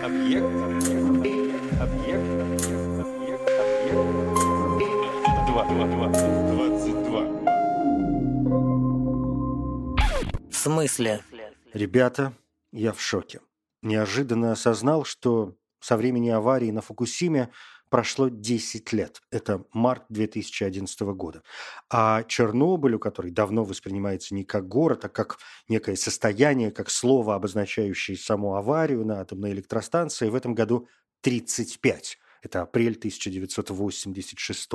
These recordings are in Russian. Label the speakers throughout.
Speaker 1: Объект. Объект. Объект. Объект. Объект. Два. Два. Два. Двадцать два.
Speaker 2: В смысле?
Speaker 3: Ребята, я в шоке. Неожиданно осознал, что со времени аварии на Фукусиме прошло 10 лет. Это март 2011 года. А Чернобылю, который давно воспринимается не как город, а как некое состояние, как слово, обозначающее саму аварию на атомной электростанции, в этом году 35. Это апрель 1986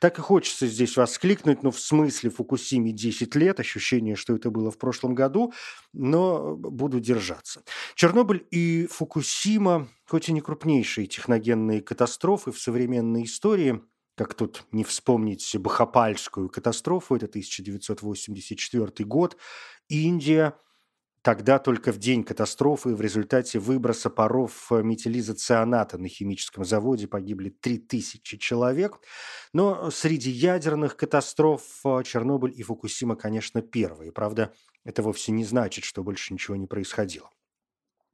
Speaker 3: Так и хочется здесь воскликнуть, ну, в смысле Фукусиме 10 лет, ощущение, что это было в прошлом году, но буду держаться. Чернобыль и Фукусима, хоть и не крупнейшие техногенные катастрофы в современной истории, как тут не вспомнить Бахапальскую катастрофу, это 1984 год, Индия – Тогда только в день катастрофы в результате выброса паров метилизоцианата на химическом заводе погибли 3000 человек. Но среди ядерных катастроф э, Чернобыль и Фукусима, конечно, первые. Правда, это вовсе не значит, что больше ничего не происходило.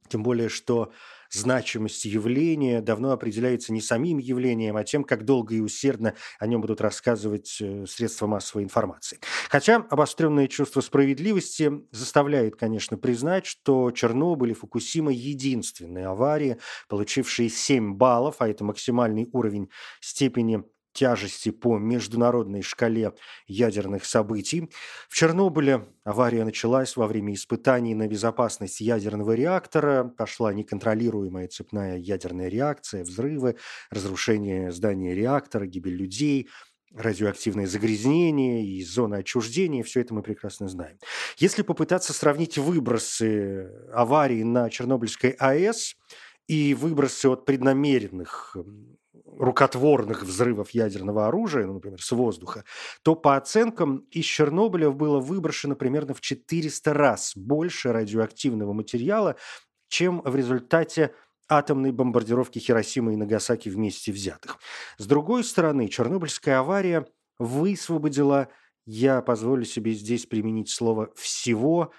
Speaker 3: Тем более, что значимость явления давно определяется не самим явлением, а тем, как долго и усердно о нем будут рассказывать э, средства массовой информации. Хотя обостренное чувство справедливости заставляет, конечно, признать, что Чернобыль и Фукусима – единственные аварии, получившие 7 баллов, а это максимальный уровень степени тяжести по международной шкале ядерных событий. В Чернобыле авария началась во время испытаний на безопасность ядерного реактора. Пошла неконтролируемая цепная ядерная реакция, взрывы, разрушение здания реактора, гибель людей – радиоактивное загрязнение и зона отчуждения, все это мы прекрасно знаем. Если попытаться сравнить выбросы аварии на Чернобыльской АЭС и выбросы от преднамеренных рукотворных взрывов ядерного оружия, ну, например, с воздуха, то по оценкам из Чернобыля было выброшено примерно в 400 раз больше радиоактивного материала, чем в результате атомной бомбардировки Хиросимы и Нагасаки вместе взятых. С другой стороны, Чернобыльская авария высвободила, я позволю себе здесь применить слово «всего»,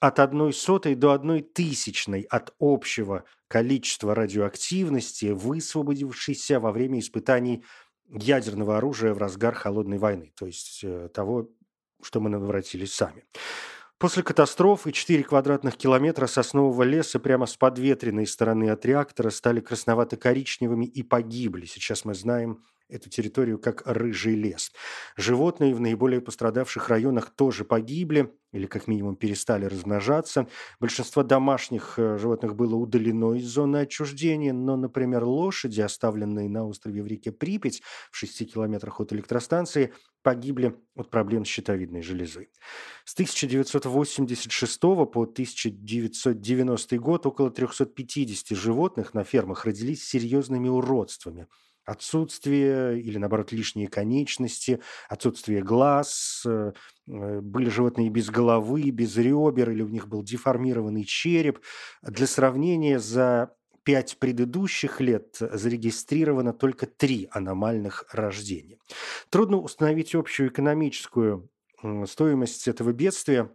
Speaker 3: от одной сотой до одной тысячной от общего количества радиоактивности, высвободившейся во время испытаний ядерного оружия в разгар холодной войны, то есть э, того, что мы наворотились сами. После катастрофы 4 квадратных километра соснового леса прямо с подветренной стороны от реактора стали красновато-коричневыми и погибли. Сейчас мы знаем эту территорию как рыжий лес. Животные в наиболее пострадавших районах тоже погибли или как минимум перестали размножаться. Большинство домашних э, животных было удалено из зоны отчуждения, но, например, лошади, оставленные на острове в реке Припять в 6 километрах от электростанции, погибли от проблем с щитовидной железой. С 1986 по 1990 год около 350 животных на фермах родились с серьезными уродствами – отсутствие или, наоборот, лишние конечности, отсутствие глаз, э, э, были животные без головы, без ребер, или у них был деформированный череп. Для сравнения, за пять предыдущих лет зарегистрировано только три аномальных рождения. Трудно установить общую экономическую стоимость этого бедствия,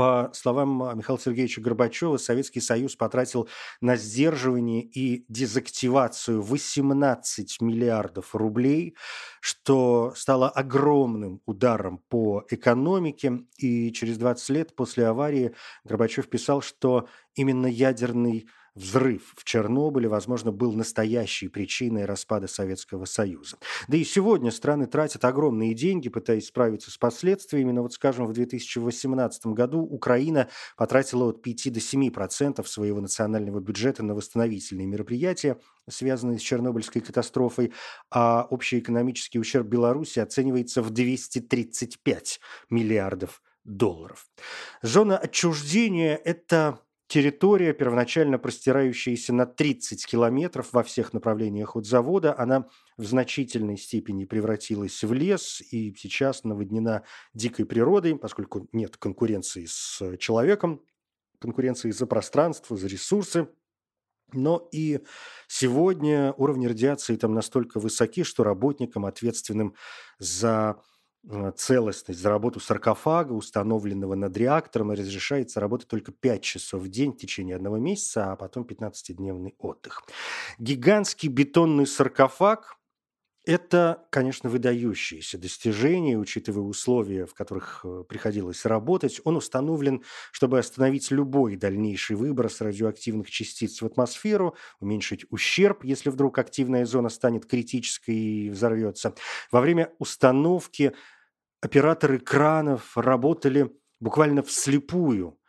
Speaker 3: по словам а, Михаила Сергеевича Горбачева, Советский Союз потратил на сдерживание и дезактивацию 18 миллиардов рублей, что стало огромным ударом по экономике. И через 20 лет после аварии Горбачев писал, что именно ядерный взрыв в Чернобыле, возможно, был настоящей причиной распада Советского Союза. Да и сегодня страны тратят огромные деньги, пытаясь справиться с последствиями, но вот, скажем, в 2018 году Украина потратила от 5 до 7 процентов своего национального бюджета на восстановительные мероприятия, связанные с Чернобыльской катастрофой, а общий экономический ущерб Беларуси оценивается в 235 миллиардов долларов. Зона отчуждения – это территория, первоначально простирающаяся на 30 километров во всех направлениях от завода, она в значительной степени превратилась в лес и сейчас наводнена дикой природой, поскольку нет конкуренции с человеком, конкуренции за пространство, за ресурсы. Но и сегодня уровни радиации там настолько высоки, что работникам, ответственным за целостность за работу саркофага, установленного над реактором, разрешается работать только 5 часов в день в течение одного месяца, а потом 15-дневный отдых. Гигантский бетонный саркофаг это, конечно, выдающееся достижение, учитывая условия, в которых э, приходилось работать. Он установлен, чтобы остановить любой дальнейший выброс радиоактивных частиц в атмосферу, уменьшить ущерб, если вдруг активная зона станет критической и взорвется. Во время установки операторы кранов работали буквально вслепую,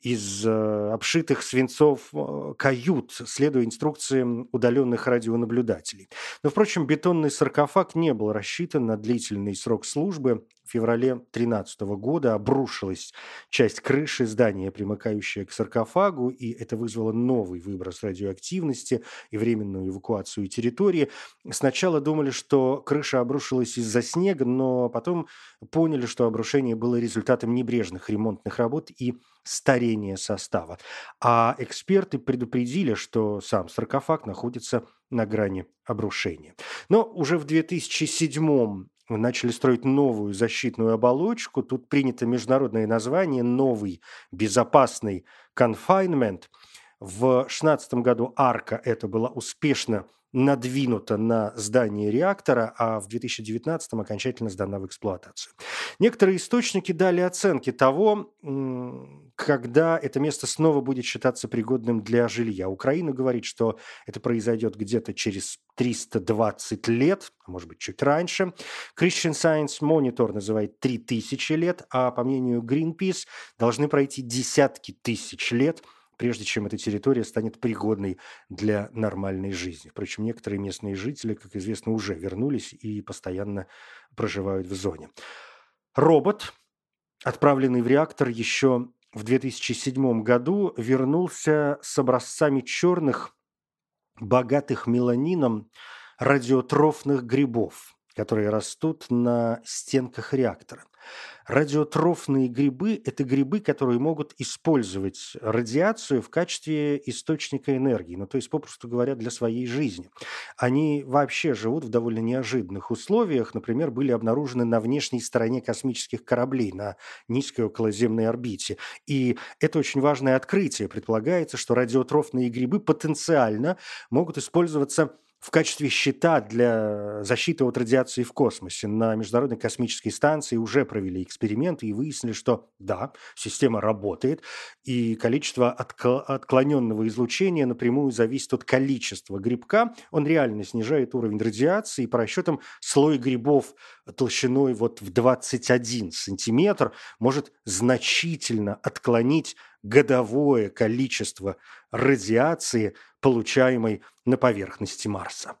Speaker 3: из э, обшитых свинцов э, кают, следуя инструкциям удаленных радионаблюдателей. Но, впрочем, бетонный саркофаг не был рассчитан на длительный срок службы, феврале 2013 года обрушилась часть крыши здания, примыкающая к саркофагу, и это вызвало новый выброс радиоактивности и временную эвакуацию территории. Сначала думали, что крыша обрушилась из-за снега, но потом поняли, что обрушение было результатом небрежных ремонтных работ и старения состава. А эксперты предупредили, что сам саркофаг находится на грани обрушения. Но уже в 2007 начали строить новую защитную оболочку. Тут принято международное название «Новый безопасный confinement». В 2016 году арка это была успешно надвинута на здание реактора, а в 2019 окончательно сдана в эксплуатацию. Некоторые источники дали оценки того, когда это место снова будет считаться пригодным для жилья. Украина говорит, что это произойдет где-то через 320 лет, а может быть чуть раньше. Christian Science Monitor называет 3000 лет, а по мнению Greenpeace должны пройти десятки тысяч лет – прежде чем эта территория станет пригодной для нормальной жизни. Впрочем, некоторые местные жители, как известно, уже вернулись и постоянно проживают в зоне. Робот, отправленный в реактор еще в 2007 году, вернулся с образцами черных, богатых меланином радиотрофных грибов, которые растут на стенках реактора. Радиотрофные грибы – это грибы, которые могут использовать радиацию в качестве источника энергии, ну то есть, попросту говоря, для своей жизни. Они вообще живут в довольно неожиданных условиях, например, были обнаружены на внешней стороне космических кораблей на низкой околоземной орбите. И это очень важное открытие. Предполагается, что радиотрофные грибы потенциально могут использоваться в качестве щита для защиты от радиации в космосе. На Международной космической станции уже провели эксперименты и выяснили, что да, система работает, и количество отклоненного излучения напрямую зависит от количества грибка. Он реально снижает уровень радиации, и по расчетам слой грибов толщиной вот в 21 сантиметр может значительно отклонить годовое количество радиации, получаемой на поверхности Марса.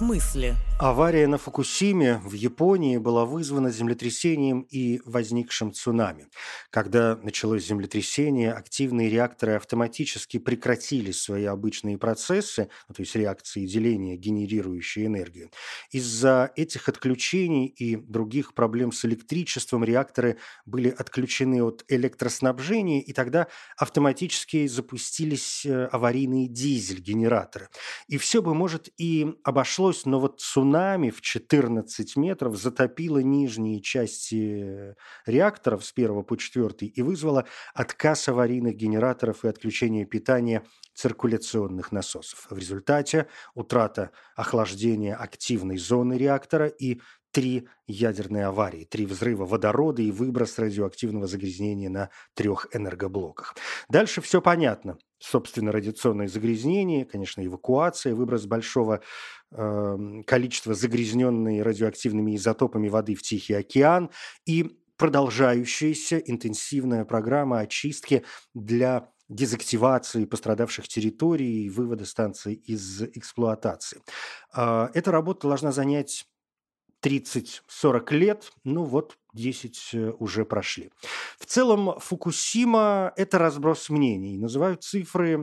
Speaker 2: смысле?
Speaker 3: Авария на Фукусиме в Японии была вызвана землетрясением и возникшим цунами. Когда началось землетрясение, активные реакторы автоматически прекратили свои обычные процессы, ну, то есть реакции деления, генерирующие энергию. Из-за этих отключений и других проблем с электричеством реакторы были отключены от электроснабжения, и тогда автоматически запустились э, аварийные дизель-генераторы. И все бы, может, и обошлось но вот цунами в 14 метров затопило нижние части реакторов с первого по четвертый и вызвало отказ аварийных генераторов и отключение питания циркуляционных насосов. В результате утрата охлаждения активной зоны реактора и три ядерные аварии, три взрыва водорода и выброс радиоактивного загрязнения на трех энергоблоках. Дальше все понятно. Собственно, радиационное загрязнение, конечно, эвакуация, выброс большого э, количества загрязненной радиоактивными изотопами воды в Тихий океан и продолжающаяся интенсивная программа очистки для дезактивации пострадавших территорий и вывода станций из эксплуатации. А, эта работа должна занять 30-40 лет, ну вот 10 э, уже прошли. В целом Фукусима – это разброс мнений. Называют цифры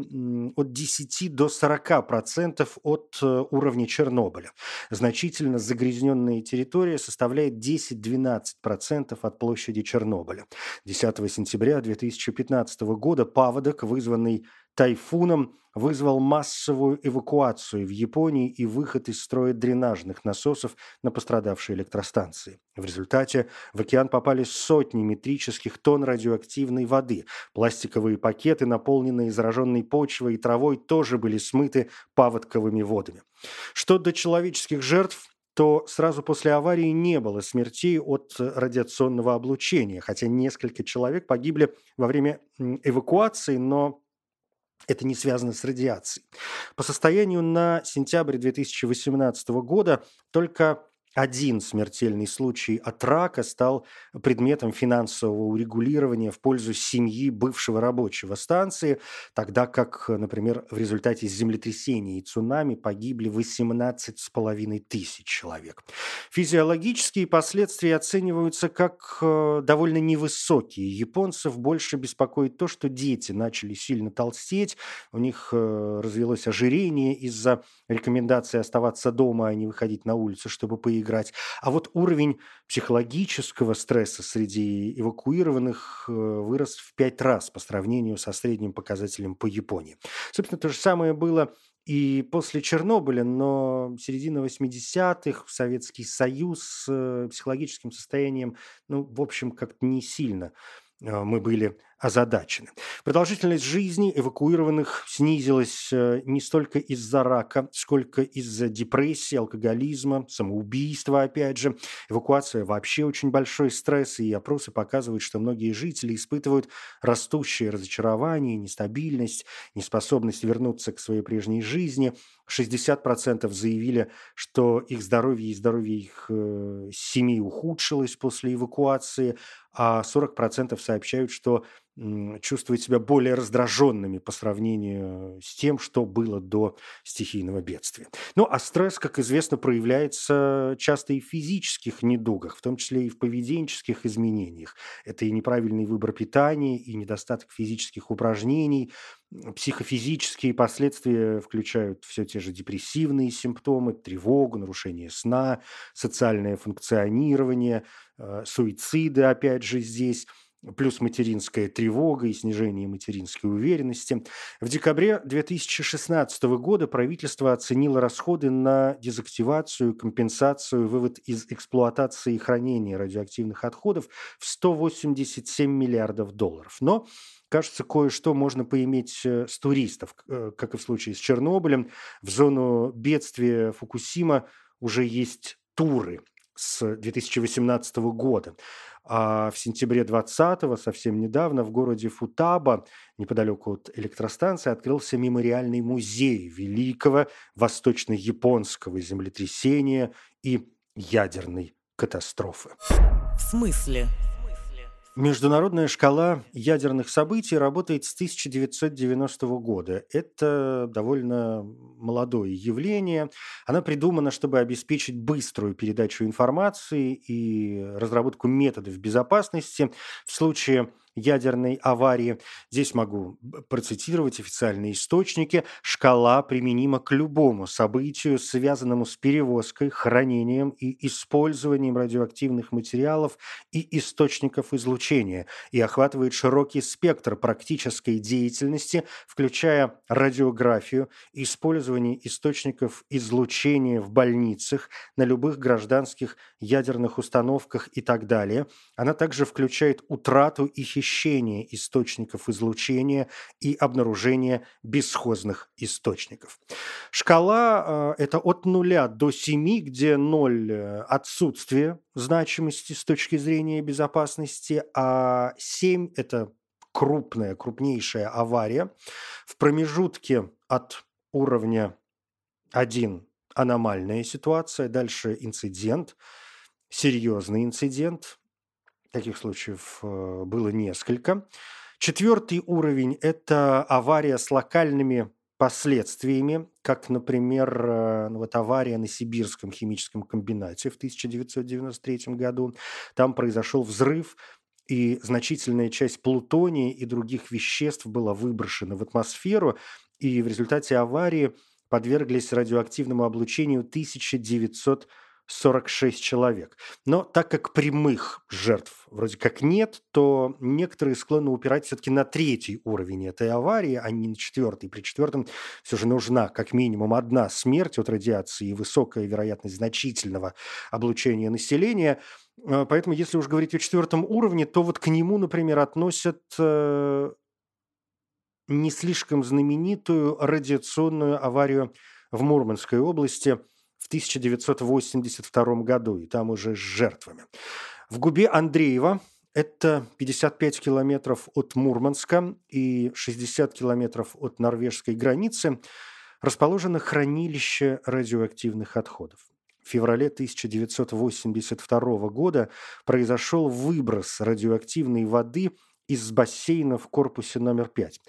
Speaker 3: от 10 до 40 процентов от э, уровня Чернобыля. Значительно загрязненная территория составляет 10-12 процентов от площади Чернобыля. 10 сентября 2015 года паводок, вызванный тайфуном вызвал массовую эвакуацию в Японии и выход из строя дренажных насосов на пострадавшие электростанции. В результате в океан попали сотни метрических тонн радиоактивной воды. Пластиковые пакеты, наполненные зараженной почвой и травой, тоже были смыты паводковыми водами. Что до человеческих жертв, то сразу после аварии не было смертей от радиационного облучения, хотя несколько человек погибли во время эвакуации, но это не связано с радиацией. По состоянию на сентябрь 2018 года только один смертельный случай от рака стал предметом финансового урегулирования в пользу семьи бывшего рабочего станции, тогда как, например, в результате землетрясения и цунами погибли 18,5 тысяч человек. Физиологические последствия оцениваются как э, довольно невысокие. Японцев больше беспокоит то, что дети начали сильно толстеть, у них э, развелось ожирение из-за рекомендации оставаться дома, а не выходить на улицу, чтобы поиграть. А вот уровень психологического стресса среди эвакуированных э, вырос в пять раз по сравнению со средним показателем по Японии. Собственно, то же самое было и после Чернобыля, но середина 80-х, Советский Союз с э, психологическим состоянием, ну, в общем, как-то не сильно э, мы были озадачены. Продолжительность жизни эвакуированных снизилась э, не столько из-за рака, сколько из-за депрессии, алкоголизма, самоубийства, опять же. Эвакуация вообще очень большой стресс, и опросы показывают, что многие жители испытывают растущее разочарование, нестабильность, неспособность вернуться к своей прежней жизни. 60% заявили, что их здоровье и здоровье их э, семей ухудшилось после эвакуации, а 40% сообщают, что чувствуют себя более раздраженными по сравнению с тем, что было до стихийного бедствия. Ну, а стресс, как известно, проявляется часто и в физических недугах, в том числе и в поведенческих изменениях. Это и неправильный выбор питания, и недостаток физических упражнений. Психофизические последствия включают все те же депрессивные симптомы, тревогу, нарушение сна, социальное функционирование, э, суициды, опять же, здесь – плюс материнская тревога и снижение материнской уверенности. В декабре 2016 года правительство оценило расходы на дезактивацию, компенсацию, вывод из эксплуатации и хранения радиоактивных отходов в 187 миллиардов долларов. Но кажется, кое-что можно поиметь э, с туристов, э, как и в случае с Чернобылем. В зону бедствия Фукусима уже есть туры с 2018 года. А в сентябре 20-го, совсем недавно, в городе Футаба, неподалеку от электростанции, открылся мемориальный музей великого восточно-японского землетрясения и ядерной катастрофы.
Speaker 2: В смысле?
Speaker 3: Международная шкала ядерных событий работает с 1990 года. Это довольно молодое явление. Она придумана, чтобы обеспечить быструю передачу информации и разработку методов безопасности в случае ядерной аварии. Здесь могу процитировать официальные источники. Шкала применима к любому событию, связанному с перевозкой, хранением и использованием радиоактивных материалов и источников излучения и охватывает широкий спектр практической деятельности, включая радиографию, использование источников излучения в больницах, на любых гражданских ядерных установках и так далее. Она также включает утрату и хищение замещение источников излучения и обнаружение бесхозных источников. Шкала э, – это от нуля до 7, где 0 э, – отсутствие значимости с точки зрения безопасности, а 7 – это крупная, крупнейшая авария. В промежутке от уровня 1 – аномальная ситуация, дальше инцидент, серьезный инцидент, Таких случаев э, было несколько. Четвертый уровень – это авария с локальными последствиями, как, например, э, ну, вот авария на Сибирском химическом комбинате в 1993 году. Там произошел взрыв, и значительная часть плутония и других веществ была выброшена в атмосферу, и в результате аварии подверглись радиоактивному облучению 1900 46 человек. Но так как прямых жертв вроде как нет, то некоторые склонны упирать все-таки на третий уровень этой аварии, а не на четвертый. При четвертом все же нужна как минимум одна смерть от радиации и высокая вероятность значительного облучения населения. Э, поэтому, если уж говорить о четвертом уровне, то вот к нему, например, относят э, не слишком знаменитую радиационную аварию в Мурманской области – в 1982 году, и там уже с жертвами. В губе Андреева, это 55 километров от Мурманска и 60 километров от норвежской границы, расположено хранилище радиоактивных отходов. В феврале 1982 года произошел выброс радиоактивной воды из бассейна в корпусе номер 5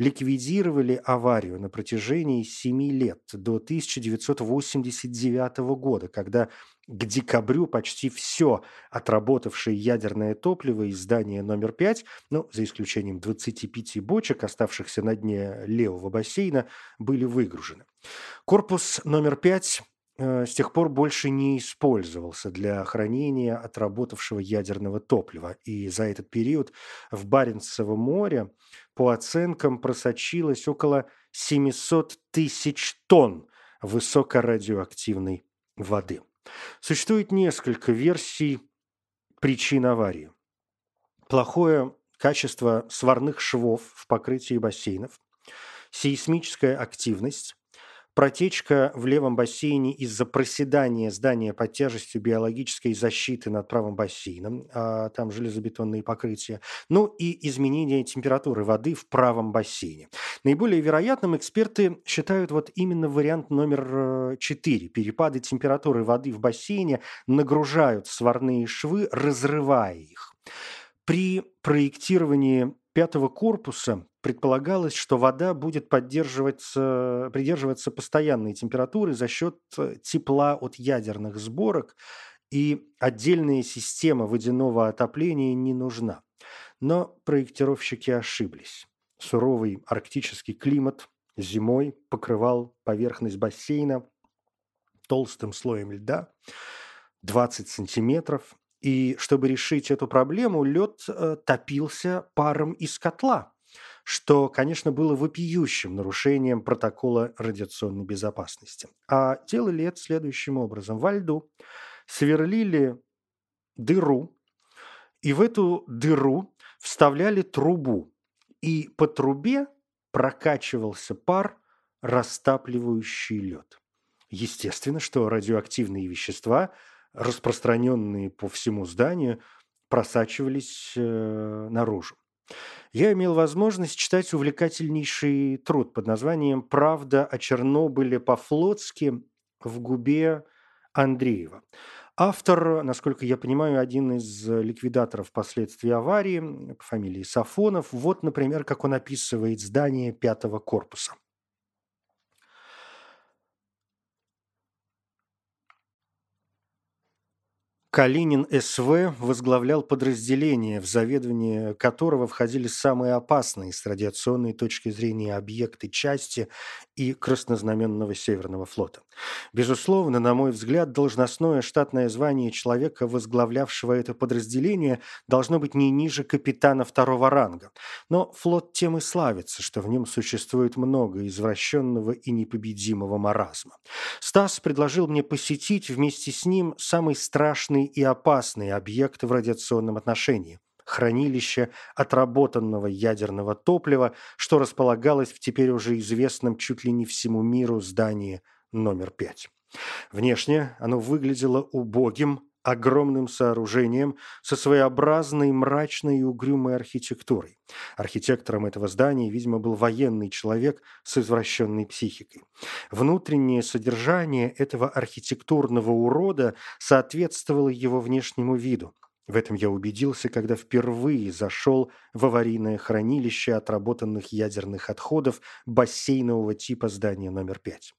Speaker 3: ликвидировали аварию на протяжении семи лет, до 1989 года, когда к декабрю почти все отработавшее ядерное топливо из здания номер 5, ну, за исключением 25 бочек, оставшихся на дне левого бассейна, были выгружены. Корпус номер 5 э, с тех пор больше не использовался для хранения отработавшего ядерного топлива. И за этот период в Баренцевом море по оценкам, просочилось около 700 тысяч тонн высокорадиоактивной воды. Существует несколько версий причин аварии. Плохое качество сварных швов в покрытии бассейнов, сейсмическая активность, Протечка в левом бассейне из-за проседания здания под тяжестью биологической защиты над правым бассейном, а там железобетонные покрытия, ну и изменение температуры воды в правом бассейне. Наиболее вероятным эксперты считают вот именно вариант номер 4. Э, Перепады температуры воды в бассейне нагружают сварные швы, разрывая их. При проектировании пятого корпуса предполагалось, что вода будет поддерживаться, придерживаться постоянной температуры за счет э, тепла от ядерных сборок, и отдельная система водяного отопления не нужна. Но проектировщики ошиблись. Суровый арктический климат зимой покрывал поверхность бассейна толстым слоем льда, 20 сантиметров, и чтобы решить эту проблему, лед э, топился паром из котла, что, конечно, было вопиющим нарушением протокола радиационной безопасности. А делали это следующим образом. Во льду сверлили дыру, и в эту дыру вставляли трубу, и по трубе прокачивался пар, растапливающий лед. Естественно, что радиоактивные вещества – распространенные по всему зданию, просачивались э, наружу. Я имел возможность читать увлекательнейший труд под названием «Правда о Чернобыле по-флотски» в губе Андреева. Автор, насколько я понимаю, один из ликвидаторов последствий аварии по фамилии Сафонов. Вот, например, как он описывает здание пятого корпуса. Калинин СВ возглавлял подразделение, в заведование которого входили самые опасные с радиационной точки зрения объекты части и краснознаменного Северного флота. Безусловно, на мой взгляд, должностное штатное звание человека, возглавлявшего это подразделение, должно быть не ниже капитана второго ранга. Но флот тем и славится, что в нем существует много извращенного и непобедимого маразма. Стас предложил мне посетить вместе с ним самый страшный важный и опасный объект в радиационном отношении – хранилище отработанного ядерного топлива, что располагалось в теперь уже известном чуть ли не всему миру здании номер 5. Внешне оно выглядело убогим, огромным сооружением со своеобразной мрачной и угрюмой архитектурой. Архитектором этого здания, видимо, был военный человек с извращенной психикой. Внутреннее содержание этого архитектурного урода соответствовало его внешнему виду. В этом я убедился, когда впервые зашел в аварийное хранилище отработанных ядерных отходов бассейнового типа здания номер 5.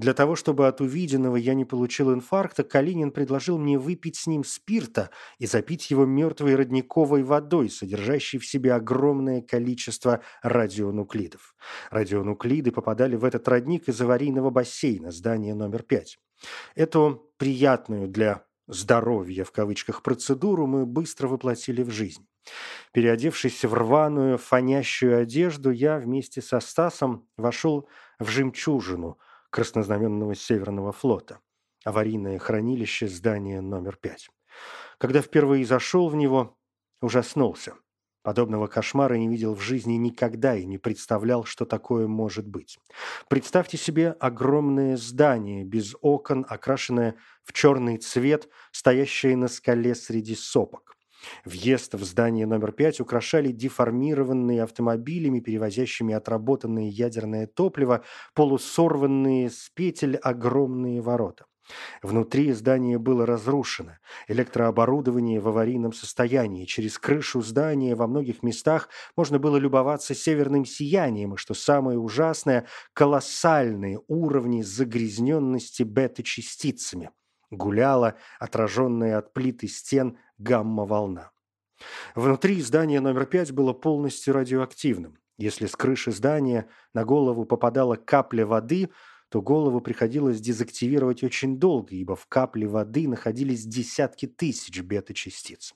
Speaker 3: Для того, чтобы от увиденного я не получил инфаркта, Калинин предложил мне выпить с ним спирта и запить его мертвой родниковой водой, содержащей в себе огромное количество радионуклидов. Радионуклиды попадали в этот родник из аварийного бассейна здания номер 5. Эту приятную для «здоровья» в кавычках процедуру мы быстро воплотили в жизнь. Переодевшись в рваную, фонящую одежду, я вместе со Стасом вошел в «Жемчужину» Краснознаменного Северного флота, аварийное хранилище здания номер 5. Когда впервые зашел в него, ужаснулся. Подобного кошмара не видел в жизни никогда и не представлял, что такое может быть. Представьте себе огромное здание без окон, окрашенное в черный цвет, стоящее на скале среди сопок. Въезд в здание номер пять украшали деформированные автомобилями, перевозящими отработанное ядерное топливо, полусорванные с петель огромные ворота. Внутри здание было разрушено, электрооборудование в аварийном состоянии. Через крышу здания во многих местах можно было любоваться северным сиянием, и, что самое ужасное, колоссальные уровни загрязненности бета-частицами. Гуляла, отраженная от плиты стен, гамма-волна. Внутри здания номер пять было полностью радиоактивным. Если с крыши здания на голову попадала капля воды, то голову приходилось дезактивировать очень долго, ибо в капле воды находились десятки тысяч бета-частиц.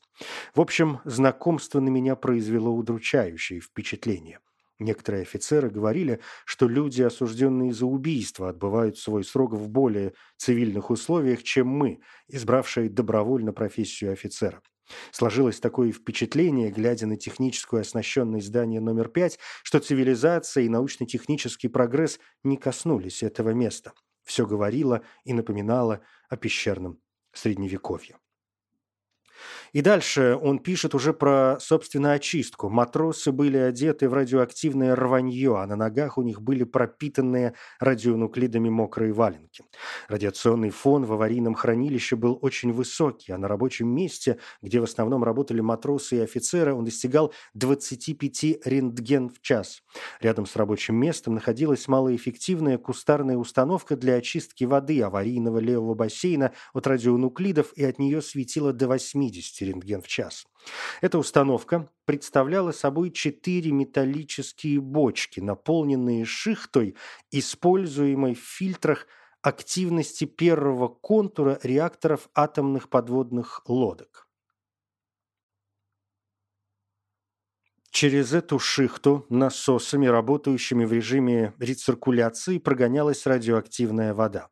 Speaker 3: В общем, знакомство на меня произвело удручающее впечатление. Некоторые офицеры говорили, что люди, осужденные за убийство, отбывают свой срок в более цивильных условиях, чем мы, избравшие добровольно профессию офицера. Сложилось такое впечатление, глядя на техническую оснащенность здания номер пять, что цивилизация и научно-технический прогресс не коснулись этого места. Все говорило и напоминало о пещерном средневековье. И дальше он пишет уже про, собственно, очистку. Матросы были одеты в радиоактивное рванье, а на ногах у них были пропитанные радионуклидами мокрые валенки. Радиационный фон в аварийном хранилище был очень высокий, а на рабочем месте, где в основном работали матросы и офицеры, он достигал 25 рентген в час. Рядом с рабочим местом находилась малоэффективная кустарная установка для очистки воды аварийного левого бассейна от радионуклидов, и от нее светило до 80 рентген в час. Эта установка представляла собой четыре металлические бочки, наполненные шихтой, используемой в фильтрах активности первого контура реакторов атомных подводных лодок. Через эту шихту насосами, работающими в режиме рециркуляции, прогонялась радиоактивная вода.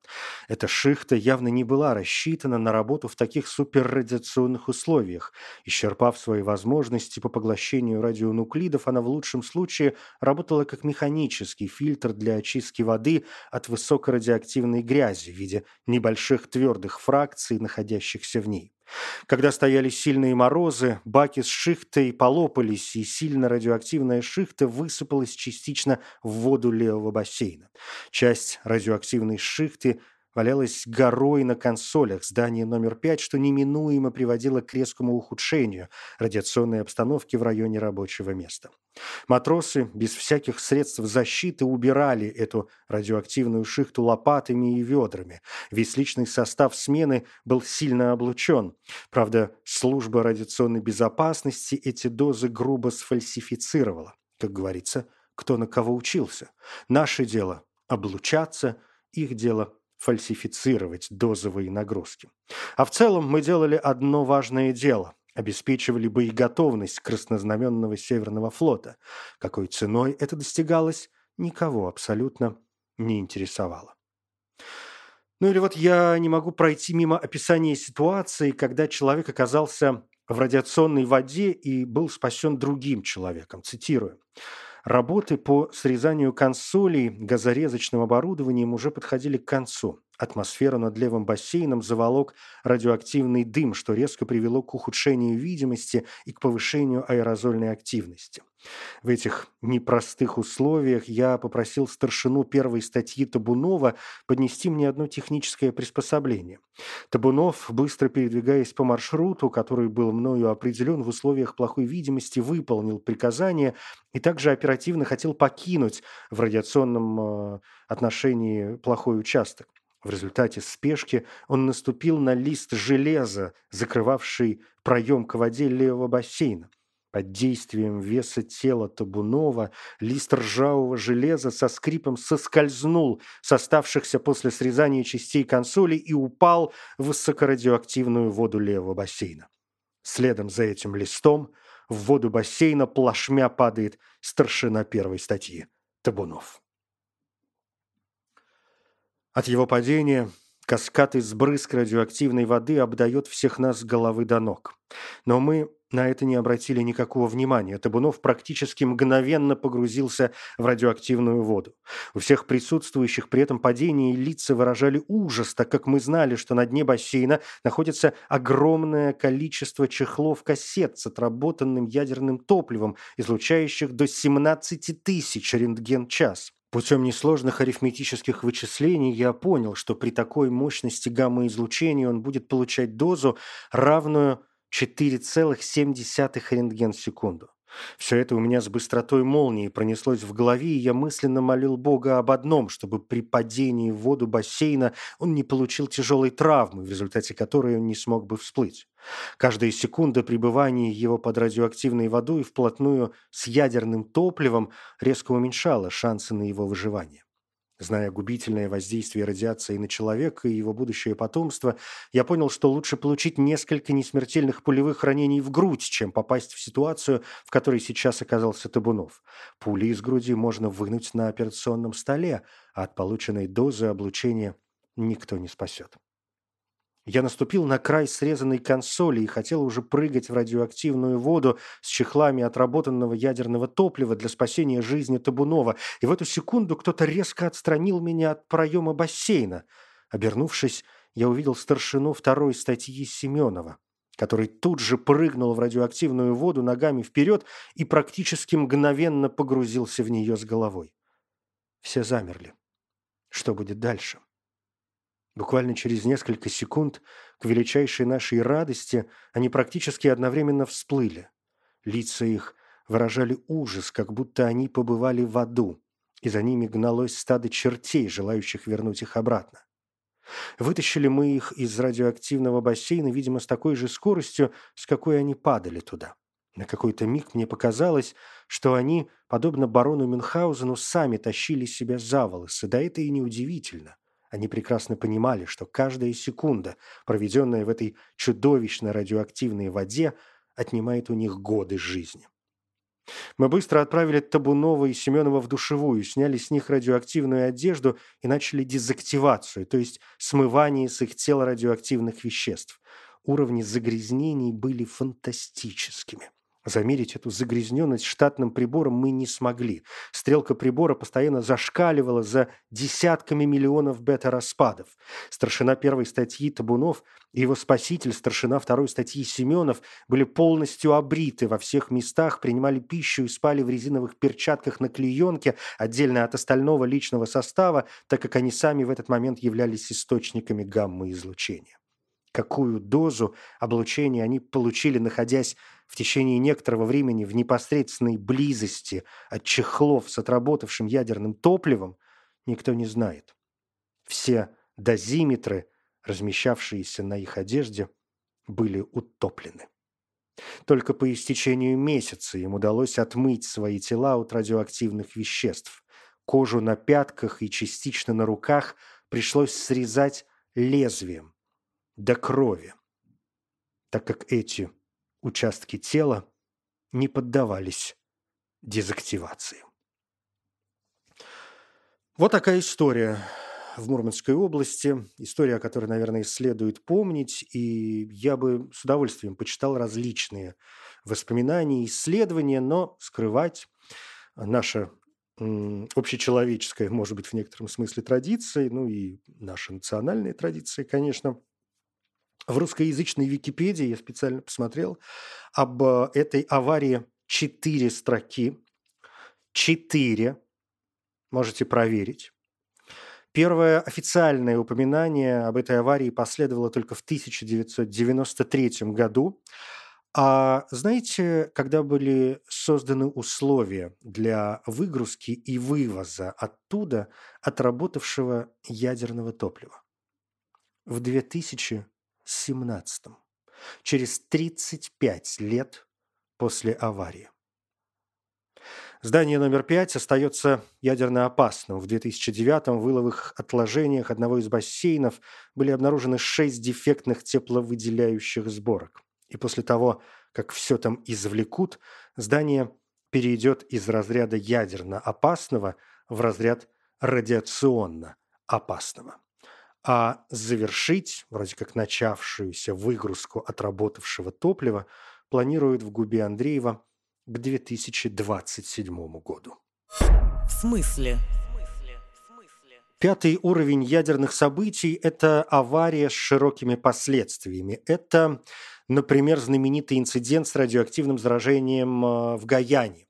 Speaker 3: Эта шихта явно не была рассчитана на работу в таких суперрадиационных условиях. Исчерпав свои возможности по поглощению радионуклидов, она в лучшем случае работала как механический фильтр для очистки воды от высокорадиоактивной грязи в виде небольших твердых фракций, находящихся в ней. Когда стояли сильные морозы, баки с шихтой полопались, и сильно радиоактивная шихта высыпалась частично в воду левого бассейна. Часть радиоактивной шихты валялась горой на консолях здания номер 5, что неминуемо приводило к резкому ухудшению радиационной обстановки в районе рабочего места. Матросы без всяких средств защиты убирали эту радиоактивную шихту лопатами и ведрами. Весь личный состав смены был сильно облучен. Правда, служба радиационной безопасности эти дозы грубо сфальсифицировала. Как говорится, кто на кого учился. Наше дело – облучаться, их дело фальсифицировать дозовые нагрузки. А в целом мы делали одно важное дело – обеспечивали боеготовность краснознаменного Северного флота. Какой ценой это достигалось, никого абсолютно не интересовало. Ну или вот я не могу пройти мимо описания ситуации, когда человек оказался в радиационной воде и был спасен другим человеком. Цитирую. Работы по срезанию консолей газорезочным оборудованием уже подходили к концу. Атмосферу над левым бассейном заволок радиоактивный дым, что резко привело к ухудшению видимости и к повышению аэрозольной активности. В этих непростых условиях я попросил старшину первой статьи Табунова поднести мне одно техническое приспособление. Табунов, быстро передвигаясь по маршруту, который был мною определен в условиях плохой видимости, выполнил приказание и также оперативно хотел покинуть в радиационном э, отношении плохой участок. В результате спешки он наступил на лист железа, закрывавший проем к воде левого бассейна. Под действием веса тела Табунова лист ржавого железа со скрипом соскользнул с оставшихся после срезания частей консоли и упал в высокорадиоактивную воду левого бассейна. Следом за этим листом в воду бассейна плашмя падает старшина первой статьи Табунов. От его падения каскад из брызг радиоактивной воды обдает всех нас с головы до ног. Но мы на это не обратили никакого внимания. Табунов практически мгновенно погрузился в радиоактивную воду. У всех присутствующих при этом падении лица выражали ужас, так как мы знали, что на дне бассейна находится огромное количество чехлов-кассет с отработанным ядерным топливом, излучающих до 17 тысяч рентген-час. Путем несложных арифметических вычислений я понял, что при такой мощности гамма-излучения он будет получать дозу, равную 4,7 рентген в секунду. Все это у меня с быстротой молнии пронеслось в голове, и я мысленно молил Бога об одном, чтобы при падении в воду бассейна он не получил тяжелой травмы, в результате которой он не смог бы всплыть. Каждая секунда пребывания его под радиоактивной водой вплотную с ядерным топливом резко уменьшала шансы на его выживание. Зная губительное воздействие радиации на человека и его будущее потомство, я понял, что лучше получить несколько несмертельных пулевых ранений в грудь, чем попасть в ситуацию, в которой сейчас оказался Табунов. Пули из груди можно вынуть на операционном столе, а от полученной дозы облучения никто не спасет. Я наступил на край срезанной консоли и хотел уже прыгать в радиоактивную воду с чехлами отработанного ядерного топлива для спасения жизни Табунова, и в эту секунду кто-то резко отстранил меня от проема бассейна. Обернувшись, я увидел старшину второй статьи Семенова, который тут же прыгнул в радиоактивную воду ногами вперед и практически мгновенно погрузился в нее с головой. Все замерли. Что будет дальше? Буквально через несколько секунд, к величайшей нашей радости, они практически одновременно всплыли. Лица их выражали ужас, как будто они побывали в аду, и за ними гналось стадо чертей, желающих вернуть их обратно. Вытащили мы их из радиоактивного бассейна, видимо, с такой же скоростью, с какой они падали туда. На какой-то миг мне показалось, что они, подобно барону Мюнхгаузену, сами тащили себя за волосы. Да это и неудивительно. Они прекрасно понимали, что каждая секунда, проведенная в этой чудовищно радиоактивной воде, отнимает у них годы жизни. Мы быстро отправили Табунова и Семенова в душевую, сняли с них радиоактивную одежду и начали дезактивацию, то есть смывание с их тел радиоактивных веществ. Уровни загрязнений были фантастическими. Замерить эту загрязненность штатным прибором мы не смогли. Стрелка прибора постоянно зашкаливала за десятками миллионов бета-распадов. Старшина первой статьи Табунов и его спаситель, старшина второй статьи Семенов, были полностью обриты во всех местах, принимали пищу и спали в резиновых перчатках на клеенке, отдельно от остального личного состава, так как они сами в этот момент являлись источниками гамма-излучения какую дозу облучения они получили, находясь в течение некоторого времени в непосредственной близости от чехлов с отработавшим ядерным топливом, никто не знает. Все дозиметры, размещавшиеся на их одежде, были утоплены. Только по истечению месяца им удалось отмыть свои тела от радиоактивных веществ. Кожу на пятках и частично на руках пришлось срезать лезвием, до крови, так как эти участки тела не поддавались дезактивации. Вот такая история в Мурманской области, история, о которой, наверное, следует помнить, и я бы с удовольствием почитал различные воспоминания, исследования, но скрывать наше общечеловеческая, может быть, в некотором смысле традиция, ну и наши национальные традиции, конечно. В русскоязычной Википедии я специально посмотрел об э, этой аварии четыре строки. Четыре. Можете проверить. Первое официальное упоминание об этой аварии последовало только в 1993 году. А знаете, когда были созданы условия для выгрузки и вывоза оттуда отработавшего ядерного топлива? В 2017, через 35 лет после аварии. Здание номер пять остается ядерно опасным. В 2009-м в выловых отложениях одного из бассейнов были обнаружены шесть дефектных тепловыделяющих сборок. И после того, как все там извлекут, здание перейдет из разряда ядерно опасного в разряд радиационно опасного. А завершить, вроде как начавшуюся выгрузку отработавшего топлива, планируют в Губе Андреева к 2027 году.
Speaker 2: В смысле?
Speaker 3: Пятый уровень ядерных событий – это авария с широкими последствиями. Это, например, знаменитый инцидент с радиоактивным заражением э, в Гаяне.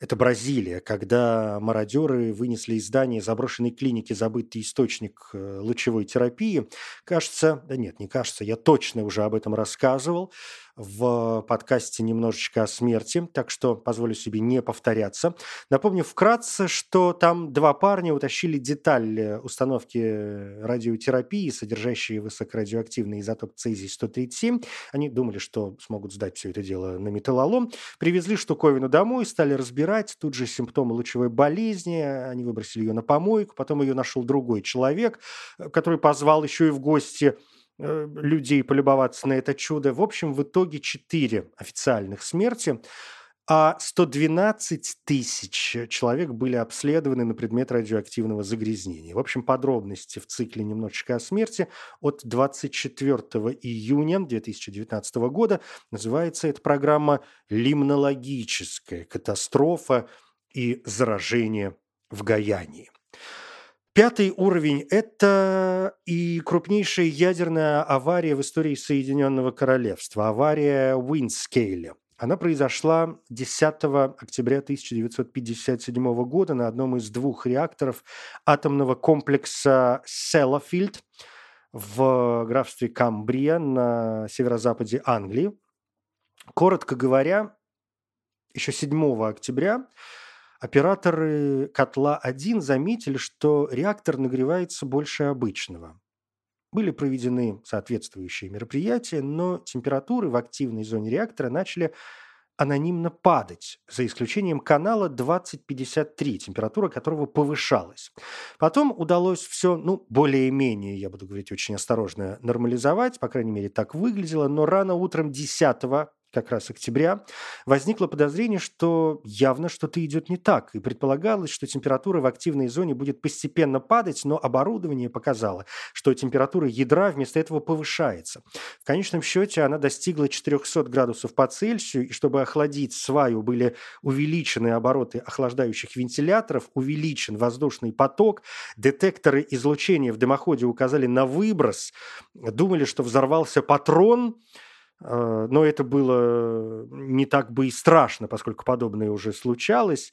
Speaker 3: Это Бразилия, когда мародеры вынесли из здания заброшенной клиники забытый источник э, лучевой терапии. Кажется, да нет, не кажется, я точно уже об этом рассказывал в подкасте немножечко о смерти, так что позволю себе не повторяться. Напомню вкратце, что там два парня утащили деталь установки радиотерапии, содержащие высокорадиоактивный изотоп цезий-137. Они думали, что смогут сдать все это дело на металлолом. Привезли штуковину домой, стали разбирать. Тут же симптомы лучевой болезни. Они выбросили ее на помойку. Потом ее нашел другой человек, который позвал еще и в гости людей полюбоваться на это чудо. В общем, в итоге 4 официальных смерти, а 112 тысяч человек были обследованы на предмет радиоактивного загрязнения. В общем, подробности в цикле «Немножечко о смерти» от 24 июня 2019 года. Называется эта программа «Лимнологическая катастрофа и заражение в Гаянии». Пятый уровень – это и крупнейшая ядерная авария в истории Соединенного Королевства, авария Уинскейля. Она произошла 10 октября 1957 года на одном из двух реакторов атомного комплекса Селлафильд в графстве Камбрия на северо-западе Англии. Коротко говоря, еще 7 октября Операторы котла-1 заметили, что реактор нагревается больше обычного. Были проведены соответствующие мероприятия, но температуры в активной зоне реактора начали анонимно падать, за исключением канала 2053, температура которого повышалась. Потом удалось все, ну, более-менее, я буду говорить очень осторожно, нормализовать, по крайней мере, так выглядело, но рано утром 10 как раз октября, возникло подозрение, что явно что-то идет не так, и предполагалось, что температура в активной зоне будет постепенно падать, но оборудование показало, что температура ядра вместо этого повышается. В конечном счете она достигла 400 градусов по Цельсию, и чтобы охладить сваю, были увеличены обороты охлаждающих вентиляторов, увеличен воздушный поток, детекторы излучения в дымоходе указали на выброс, думали, что взорвался патрон, но это было не так бы и страшно, поскольку подобное уже случалось.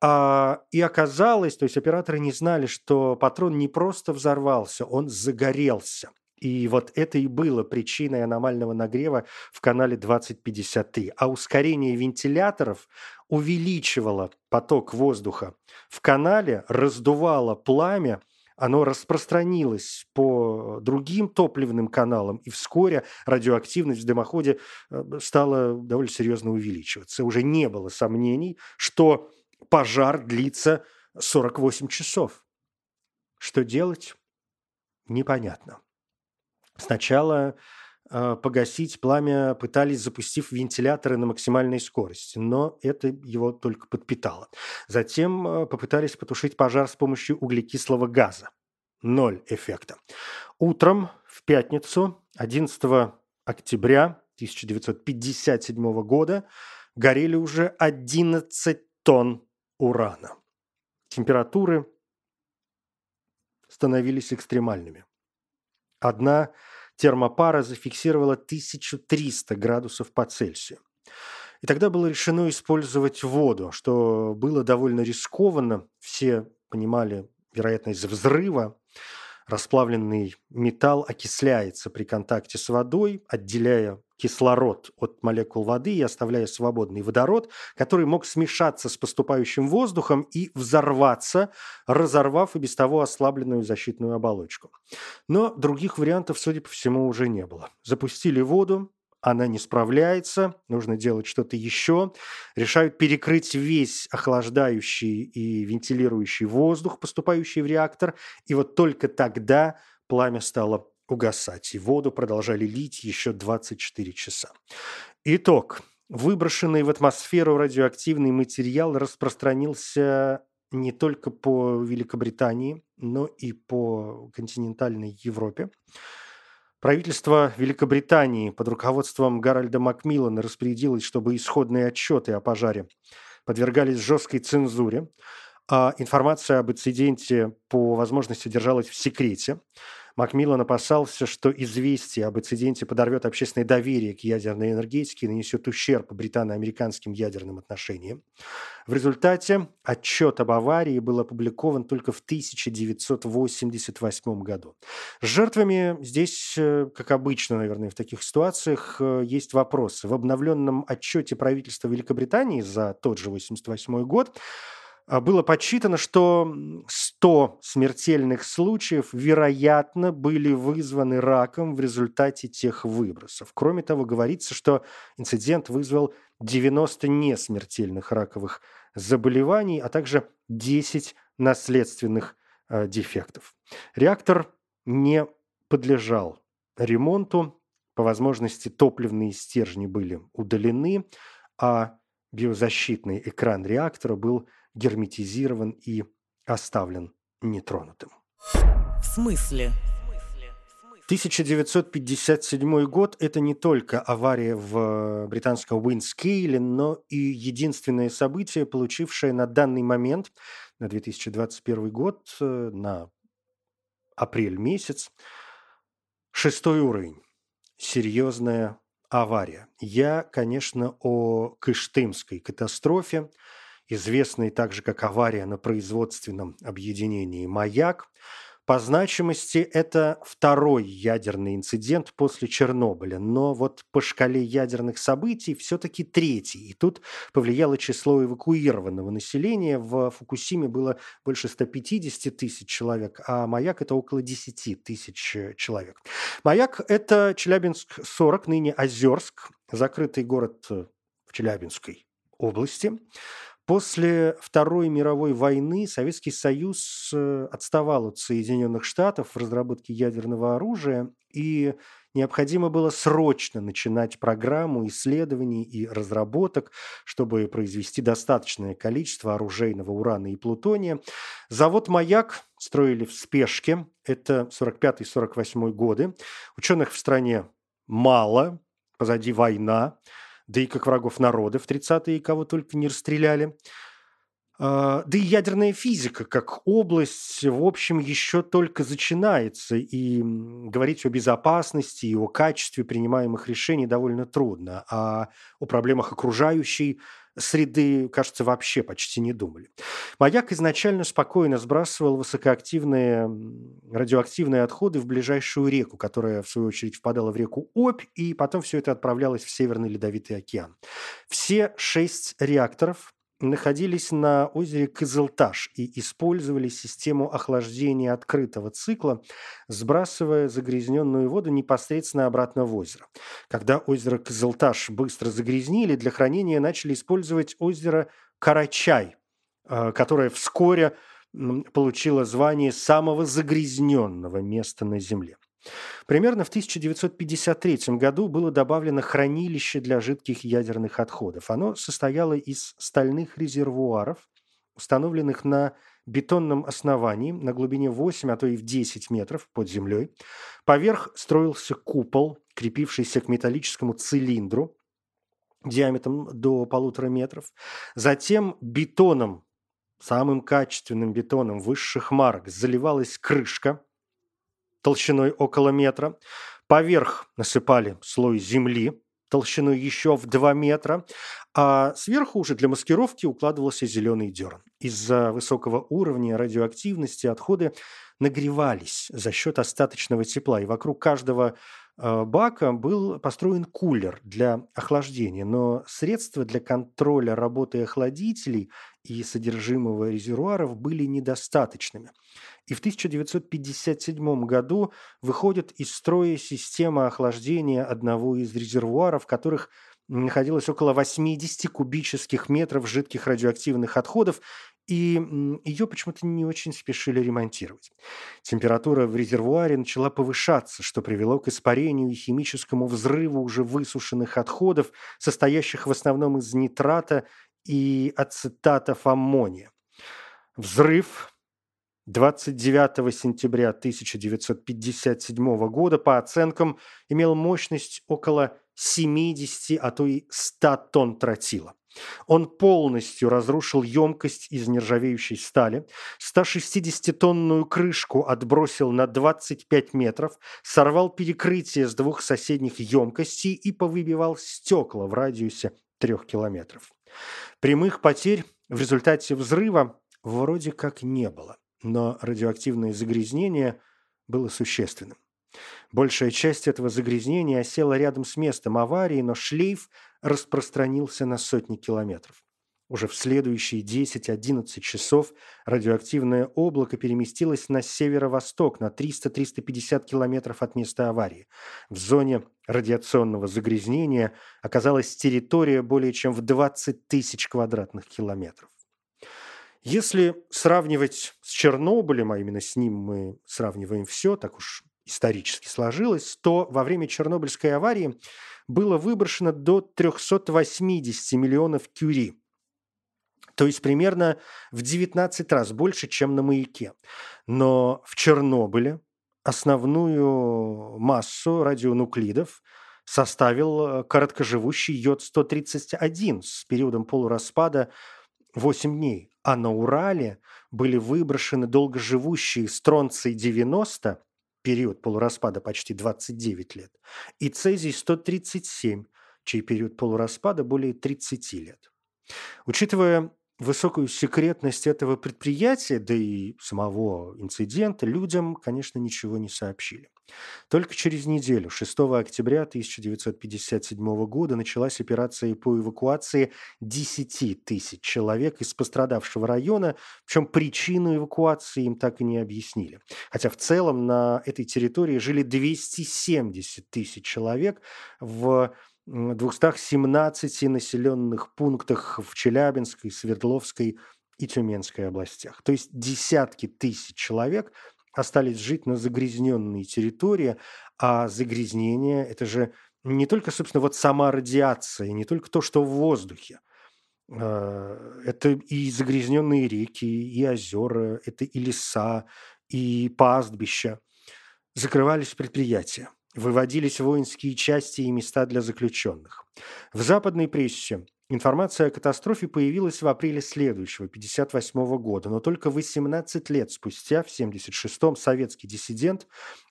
Speaker 3: А, и оказалось, то есть операторы не знали, что патрон не просто взорвался, он загорелся. И вот это и было причиной аномального нагрева в канале 2053. А ускорение вентиляторов увеличивало поток воздуха в канале, раздувало пламя, оно распространилось по другим топливным каналам, и вскоре радиоактивность в дымоходе э, стала довольно серьезно увеличиваться. Уже не было сомнений, что пожар длится 48 часов. Что делать? Непонятно. Сначала э, погасить пламя пытались, запустив вентиляторы на максимальной скорости, но это его только подпитало. Затем э, попытались потушить пожар с помощью углекислого газа. Ноль эффекта. Утром в пятницу, 11 октября 1957 года, горели уже 11 тонн урана. температуры становились экстремальными. Одна термопара зафиксировала 1300 градусов по Цельсию. И тогда было решено использовать воду, что было довольно рискованно. Все понимали вероятность взрыва. Расплавленный металл окисляется при контакте с водой, отделяя кислород от молекул воды и оставляя свободный водород, который мог смешаться с поступающим воздухом и взорваться, разорвав и без того ослабленную защитную оболочку. Но других вариантов, судя по всему, уже не было. Запустили воду, она не справляется, нужно делать что-то еще. Решают перекрыть весь охлаждающий и вентилирующий воздух, поступающий в реактор, и вот только тогда пламя стало угасать, и воду продолжали лить еще 24 часа. Итог. Выброшенный в атмосферу радиоактивный материал распространился не только по Великобритании, но и по континентальной Европе. Правительство Великобритании под руководством Гарольда Макмиллана распорядилось, чтобы исходные отчеты о пожаре подвергались жесткой цензуре, а информация об инциденте по возможности держалась в секрете. Макмиллан опасался, что известие об инциденте подорвет общественное доверие к ядерной энергетике и нанесет ущерб британо-американским ядерным отношениям. В результате отчет об аварии был опубликован только в 1988 году. С жертвами здесь, э, как обычно, наверное, в таких ситуациях, э, есть вопросы. В обновленном отчете правительства Великобритании за тот же 1988 год было подсчитано, что 100 смертельных случаев, вероятно, были вызваны раком в результате тех выбросов. Кроме того, говорится, что инцидент вызвал 90 несмертельных раковых заболеваний, а также 10 наследственных э, дефектов. Реактор не подлежал ремонту. По возможности топливные стержни были удалены, а биозащитный экран реактора был герметизирован и оставлен нетронутым.
Speaker 2: В смысле?
Speaker 3: 1957 год – это не только авария в британском Уинскейле, но и единственное событие, получившее на данный момент, на 2021 год, э, на апрель месяц, шестой уровень. Серьезная авария. Я, конечно, о Кыштымской катастрофе – известный также как авария на производственном объединении «Маяк». По значимости это второй ядерный инцидент после Чернобыля, но вот по шкале ядерных событий все-таки третий. И тут повлияло число эвакуированного населения. В Фукусиме было больше 150 тысяч человек, а Маяк – это около 10 тысяч человек. Маяк – это Челябинск-40, ныне Озерск, закрытый город в Челябинской области. После Второй мировой войны Советский Союз э, отставал от Соединенных Штатов в разработке ядерного оружия, и необходимо было срочно начинать программу исследований и разработок, чтобы произвести достаточное количество оружейного урана и плутония. Завод «Маяк» строили в спешке, это 45-48 годы. Ученых в стране мало, позади война да и как врагов народа в 30-е кого только не расстреляли. А, да и ядерная физика как область, в общем, еще только начинается, и говорить о безопасности и о качестве принимаемых решений довольно трудно, а о проблемах окружающей среды, кажется, вообще почти не думали. Маяк изначально спокойно сбрасывал высокоактивные радиоактивные отходы в ближайшую реку, которая, в свою очередь, впадала в реку Обь, и потом все это отправлялось в Северный Ледовитый океан. Все шесть реакторов находились на озере Кызылташ и использовали систему охлаждения открытого цикла, сбрасывая загрязненную воду непосредственно обратно в озеро. Когда озеро Кызылташ быстро загрязнили, для хранения начали использовать озеро Карачай, э, которое вскоре получило звание самого загрязненного места на Земле. Примерно в 1953 году было добавлено хранилище для жидких ядерных отходов. Оно состояло из стальных резервуаров, установленных на бетонном основании на глубине 8, а то и в 10 метров под землей. Поверх строился купол, крепившийся к металлическому цилиндру диаметром до полутора метров. Затем бетоном самым качественным бетоном высших марок заливалась крышка толщиной около метра. Поверх насыпали слой земли толщиной еще в 2 метра, а сверху уже для маскировки укладывался зеленый дерн. Из-за высокого уровня радиоактивности отходы нагревались за счет остаточного тепла, и вокруг каждого бака был построен кулер для охлаждения, но средства для контроля работы охладителей и содержимого резервуаров были недостаточными. И в 1957 году выходит из строя система охлаждения одного из резервуаров, в которых находилось около 80 кубических метров жидких радиоактивных отходов, и ее почему-то не очень спешили ремонтировать. Температура в резервуаре начала повышаться, что привело к испарению и химическому взрыву уже высушенных отходов, состоящих в основном из нитрата и ацетатов аммония. Взрыв 29 сентября 1957 года, по оценкам, имел мощность около 70, а то и 100 тонн тротила. Он полностью разрушил емкость из нержавеющей стали, 160-тонную крышку отбросил на 25 метров, сорвал перекрытие с двух соседних емкостей и повыбивал стекла в радиусе трех километров. Прямых потерь в результате взрыва вроде как не было, но радиоактивное загрязнение было существенным. Большая часть этого загрязнения осела рядом с местом аварии, но шлейф распространился на сотни километров. Уже в следующие 10-11 часов радиоактивное облако переместилось на северо-восток, на 300-350 километров от места аварии. В зоне радиационного загрязнения оказалась территория более чем в 20 тысяч квадратных километров. Если сравнивать с Чернобылем, а именно с ним мы сравниваем все, так уж исторически сложилось, то во время Чернобыльской аварии было выброшено до 380 миллионов кюри, то есть примерно в 19 раз больше, чем на маяке. Но в Чернобыле основную массу радионуклидов составил э, короткоживущий йод-131 с периодом полураспада 8 дней, а на Урале были выброшены долгоживущие стронций-90 период полураспада почти 29 лет, и цезий-137, чей период полураспада более 30 лет. Учитывая высокую секретность этого предприятия, да и самого инцидента, людям, конечно, ничего не сообщили. Только через неделю, 6 октября 1957 года, началась операция по эвакуации 10 тысяч человек из пострадавшего района, причем причину эвакуации им так и не объяснили. Хотя в целом на этой территории жили 270 тысяч человек в 217 населенных пунктах в Челябинской, Свердловской и Тюменской областях. То есть десятки тысяч человек остались жить на загрязненной территории, а загрязнение – это же не только, собственно, вот сама радиация, не только то, что в воздухе. А, это и загрязненные реки, и озера, это и леса, и пастбища. Закрывались предприятия выводились воинские части и места для заключенных. В западной прессе информация о катастрофе появилась в апреле следующего, 1958 года, но только 18 лет спустя, в 1976-м, советский диссидент,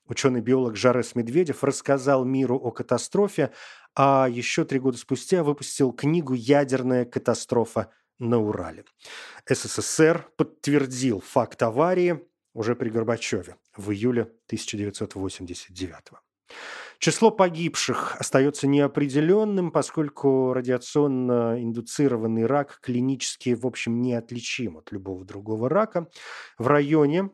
Speaker 3: ученый-биолог Жарес Медведев рассказал миру о катастрофе, а еще три года спустя выпустил книгу «Ядерная катастрофа на Урале». СССР подтвердил факт аварии уже при Горбачеве в июле 1989 года. Число погибших остается неопределенным, поскольку радиационно индуцированный рак клинически, в общем, неотличим от любого другого рака. В районе,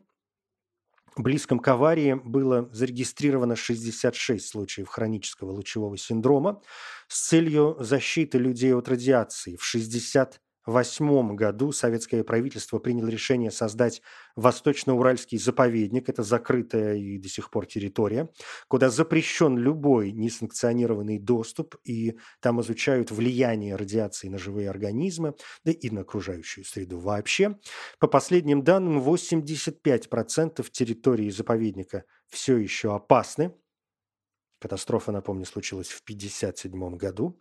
Speaker 3: близком к аварии, было зарегистрировано 66 случаев хронического лучевого синдрома с целью защиты людей от радиации. В 60 1908 году советское правительство приняло решение создать Восточно-Уральский заповедник, это закрытая и до сих пор территория, куда запрещен любой несанкционированный доступ, и там изучают влияние радиации на живые организмы, да и на окружающую среду вообще. По последним данным, 85% территории заповедника все еще опасны. Катастрофа, напомню, случилась в 1957 году.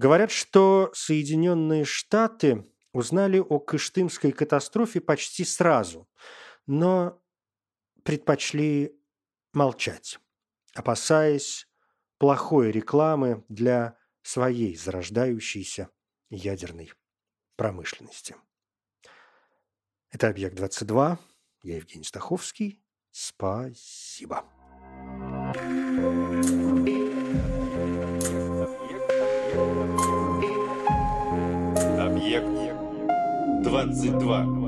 Speaker 3: Говорят, что Соединенные Штаты узнали о Кыштымской катастрофе почти сразу, но предпочли молчать, опасаясь плохой рекламы для своей зарождающейся ядерной промышленности. Это «Объект-22». Я Евгений Стаховский. Спасибо.
Speaker 1: Объект 22.